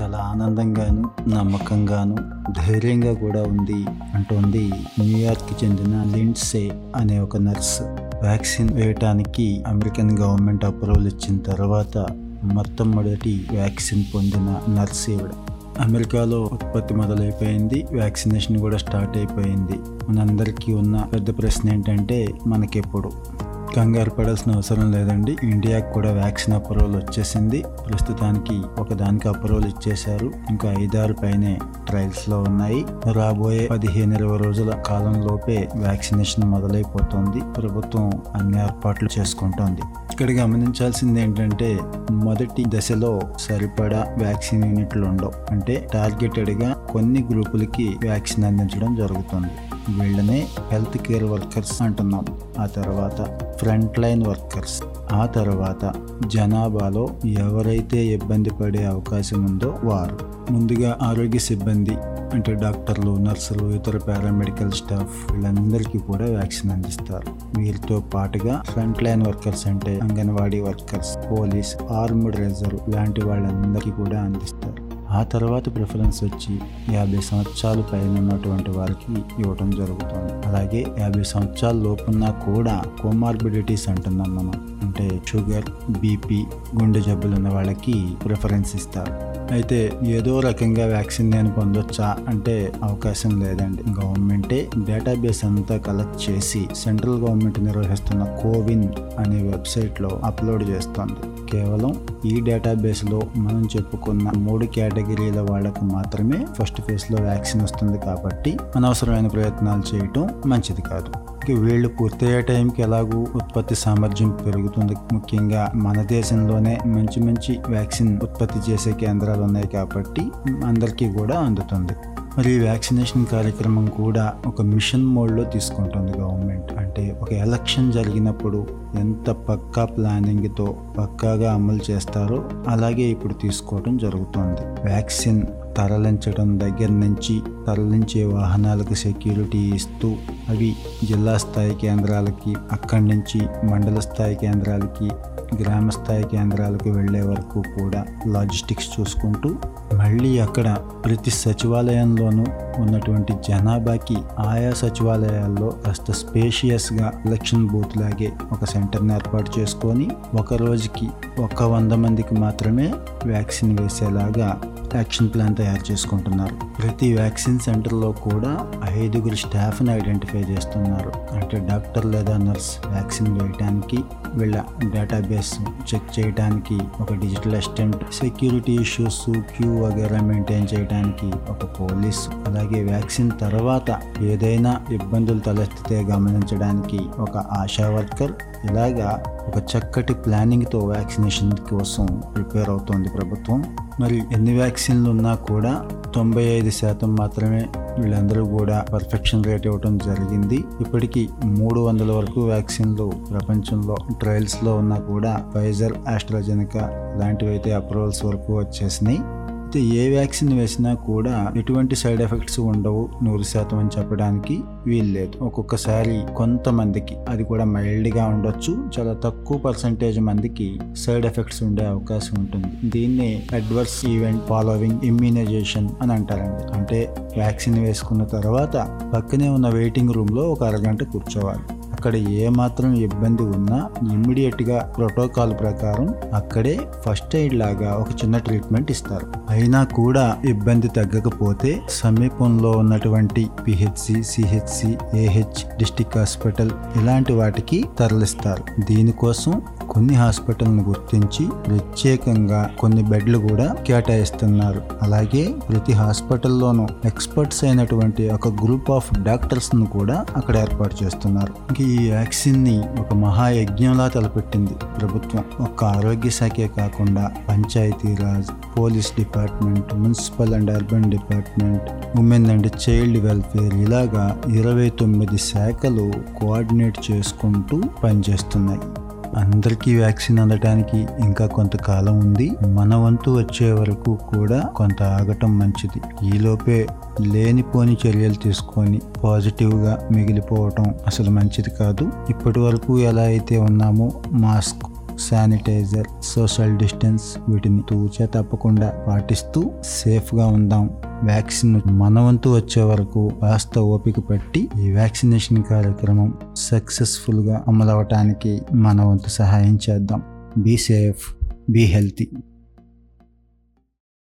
చాలా ఆనందంగాను నమ్మకంగాను ధైర్యంగా కూడా ఉంది అంటోంది న్యూయార్క్ చెందిన లిండ్సే అనే ఒక నర్స్. వ్యాక్సిన్ వేయటానికి అమెరికన్ గవర్నమెంట్ అప్రూవల్ ఇచ్చిన తర్వాత మొట్టమొదటి వ్యాక్సిన్ పొందిన నర్స్ ఈవిడ. అమెరికాలో ఉత్పత్తి మొదలైపోయింది వ్యాక్సినేషన్ కూడా స్టార్ట్ అయిపోయింది. మనందరికీ ఉన్న పెద్ద ప్రశ్న ఏంటంటే మనకెప్పుడు? కంగారు పడాల్సిన అవసరం లేదండి. ఇండియాకి కూడా వ్యాక్సిన్ అప్రూవల్ వచ్చేసింది. ప్రస్తుతానికి ఒక దానికి అప్రూవల్ ఇచ్చేశారు. ఇంకా ఐదారు పైనే ట్రయల్స్లో ఉన్నాయి. రాబోయే పదిహేను ఇరవై రోజుల కాలంలోపే వ్యాక్సినేషన్ మొదలైపోతుంది. ప్రభుత్వం అన్ని ఏర్పాట్లు చేసుకుంటోంది. ఇక్కడ గమనించాల్సింది ఏంటంటే మొదటి దశలో సరిపడా వ్యాక్సిన్ యూనిట్లు ఉండవు. అంటే టార్గెటెడ్గా కొన్ని గ్రూపులకి వ్యాక్సిన్ అందించడం జరుగుతుంది. వీళ్ళనే హెల్త్ కేర్ వర్కర్స్ అంటున్నాం. ఆ తర్వాత ఫ్రంట్ లైన్ వర్కర్స్. ఆ తర్వాత జనాభాలో ఎవరైతే ఇబ్బంది పడే అవకాశం ఉందో వారు. ముందుగా ఆరోగ్య సిబ్బంది అంటే డాక్టర్లు నర్సులు ఇతర పారామెడికల్ స్టాఫ్ వీళ్ళందరికీ కూడా వ్యాక్సిన్ అందిస్తారు. వీరితో పాటుగా ఫ్రంట్ లైన్ వర్కర్స్ అంటే anganwadi workers police armed reserve లాంటి వాళ్ళందరికీ కూడా అందిస్తారు. ఆ తర్వాత ప్రిఫరెన్స్ వచ్చి యాభై సంవత్సరాలు పైన ఉన్నటువంటి వారికి ఇవ్వటం జరుగుతుంది. అలాగే యాభై సంవత్సరాల లోపున్నా కూడా కోమార్బిడిటీస్ అంటున్నాం మనం అంటే షుగర్ బీపీ గుండె జబ్బులు ఉన్న వాళ్ళకి ప్రిఫరెన్స్ ఇస్తారు. అయితే ఏదో రకంగా వ్యాక్సిన్ నేను పొందొచ్చా అంటే అవకాశం లేదండి. గవర్నమెంటే డేటాబేస్ అంతా కలెక్ట్ చేసి సెంట్రల్ గవర్నమెంట్ నిర్వహిస్తున్న కోవిన్ అనే వెబ్సైట్లో అప్లోడ్ చేస్తుంది. కేవలం ఈ డేటాబేస్లో మనం చెప్పుకున్న మూడు కేటగిరీల వాళ్ళకు మాత్రమే ఫస్ట్ ఫేజ్లో వ్యాక్సిన్ వస్తుంది కాబట్టి అనవసరమైన ప్రయత్నాలు చేయటం మంచిది కాదు. వీళ్ళు పూర్తయ్యే టైంకి ఎలాగూ ఉత్పత్తి సామర్థ్యం పెరుగుతుంది. ముఖ్యంగా మన దేశంలోనే మంచి మంచి వ్యాక్సిన్ ఉత్పత్తి చేసే కేంద్రాలు ఉన్నాయి కాబట్టి అందరికీ కూడా అందుతుంది. మరి వ్యాక్సినేషన్ కార్యక్రమం కూడా ఒక మిషన్ మోడ్లో తీసుకుంటుంది గవర్నమెంట్. అంటే ఒక ఎలక్షన్ జరిగినప్పుడు ఎంత పక్కా ప్లానింగ్తో పక్కాగా అమలు చేస్తారో అలాగే ఇప్పుడు తీసుకోవడం జరుగుతుంది. వ్యాక్సిన్ తరలించడం దగ్గర నుంచి తరలించే వాహనాలకు సెక్యూరిటీ ఇస్తూ అవి జిల్లా స్థాయి కేంద్రాలకి అక్కడి నుంచి మండల స్థాయి కేంద్రాలకి గ్రామ స్థాయి కేంద్రాలకు వెళ్ళే వరకు కూడా లాజిస్టిక్స్ చూసుకుంటూ మళ్ళీ అక్కడ ప్రతి సచివాలయంలోనూ ఉన్నటువంటి జనాభాకి ఆయా సచివాలయాల్లో కాస్త స్పేషియస్గా ఎలక్షన్ బూత్ లాగే ఒక సెంటర్ని ఏర్పాటు చేసుకొని ఒక రోజుకి ఒక వంద మందికి మాత్రమే వ్యాక్సిన్ వేసేలాగా యాక్షన్ ప్లాన్ తయారు చేసుకుంటున్నారు. ప్రతి వ్యాక్సిన్ సెంటర్లో కూడా ఐదుగురు స్టాఫ్ని ఐడెంటిఫై చేస్తున్నారు. అంటే డాక్టర్ లేదా నర్స్ వ్యాక్సిన్ వేయడానికి వీళ్ళ డేటాబేస్ చెక్ చేయడానికి ఒక digital assistant security issues queue వగేరా maintain చేయడానికి ఒక పోలీస్ అలాగే వ్యాక్సిన్ తర్వాత ఏదైనా ఇబ్బందులు తలెత్తితే గమనించడానికి ఒక ఆశా వర్కర్ ఇలాగా ఒక చక్కటి ప్లానింగ్తో వ్యాక్సినేషన్ కోసం ప్రిపేర్ అవుతోంది ప్రభుత్వం. మరి ఎన్ని వ్యాక్సిన్లు ఉన్నా కూడా తొంభై ఐదు శాతం మాత్రమే వీళ్ళందరూ కూడా పర్ఫెక్షన్ రేట్ ఇవ్వడం జరిగింది. ఇప్పటికీ మూడు వందల వరకు వ్యాక్సిన్లు ప్రపంచంలో ట్రయల్స్లో ఉన్నా కూడా ఫైజర్ ఆస్ట్రాజెనికా లాంటివి అయితే అప్రూవల్స్ వరకు వచ్చేసినాయి. అయితే ఏ వ్యాక్సిన్ వేసినా కూడా ఎటువంటి సైడ్ ఎఫెక్ట్స్ ఉండవు నూరు శాతం అని చెప్పడానికి వీల్లేదు. ఒక్కొక్కసారి కొంతమందికి అది కూడా మైల్డ్గా ఉండొచ్చు. చాలా తక్కువ పర్సంటేజ్ మందికి సైడ్ ఎఫెక్ట్స్ ఉండే అవకాశం ఉంటుంది. దీన్ని అడ్వర్స్ ఈవెంట్ ఫాలోవింగ్ ఇమ్యూనైజేషన్ అని అంటారండి. అంటే వ్యాక్సిన్ వేసుకున్న తర్వాత పక్కనే ఉన్న వెయిటింగ్ రూమ్లో ఒక అరగంట కూర్చోవాలి. అక్కడ ఏమాత్రం ఇబ్బంది ఉన్నా ఇమ్మీడియట్గా ప్రోటోకాల్ ప్రకారం అక్కడే ఫస్ట్ ఎయిడ్ లాగా ఒక చిన్న ట్రీట్మెంట్ ఇస్తారు. అయినా కూడా ఇబ్బంది తగ్గకపోతే సమీపంలో ఉన్నటువంటి PHC CHC AH district hospital ఇలాంటి వాటికి తరలిస్తారు. దీనికోసం కొన్ని హాస్పిటల్ను గుర్తించి ప్రత్యేకంగా కొన్ని బెడ్లు కూడా కేటాయిస్తున్నారు. అలాగే ప్రతి హాస్పిటల్లోనూ ఎక్స్పర్ట్స్ అయినటువంటి ఒక గ్రూప్ ఆఫ్ డాక్టర్స్ను కూడా అక్కడ ఏర్పాటు చేస్తున్నారు. ఇంక ఈ వ్యాక్సిన్ని ఒక మహాయజ్ఞంలా తలపెట్టింది ప్రభుత్వం. ఒక్క ఆరోగ్య శాఖే కాకుండా Panchayatiraj police department municipal and urban department women and child welfare ఇలాగా ఇరవై తొమ్మిది శాఖలు కోఆర్డినేట్ చేసుకుంటూ పనిచేస్తున్నాయి. అందరికీ వ్యాక్సిన్ అందడానికి ఇంకా కొంతకాలం ఉంది. మన వంతు వచ్చే వరకు కూడా కొంత ఆగటం మంచిది. ఈలోపే లేనిపోని చర్యలు తీసుకొని పాజిటివ్గా మిగిలిపోవటం అసలు మంచిది కాదు. ఇప్పటి వరకు ఎలా అయితే ఉన్నామో మాస్క్ శానిటైజర్ సోషల్ డిస్టెన్స్ వీటిని తూచే తప్పకుండా పాటిస్తూ సేఫ్గా ఉందాం. వ్యాక్సిన్ మన వంతు వచ్చే వరకు కాస్త ఓపిక పట్టి ఈ వ్యాక్సినేషన్ కార్యక్రమం సక్సెస్ఫుల్గా అమలవటానికి మన వంతు సహాయం చేద్దాం. Be safe be healthy.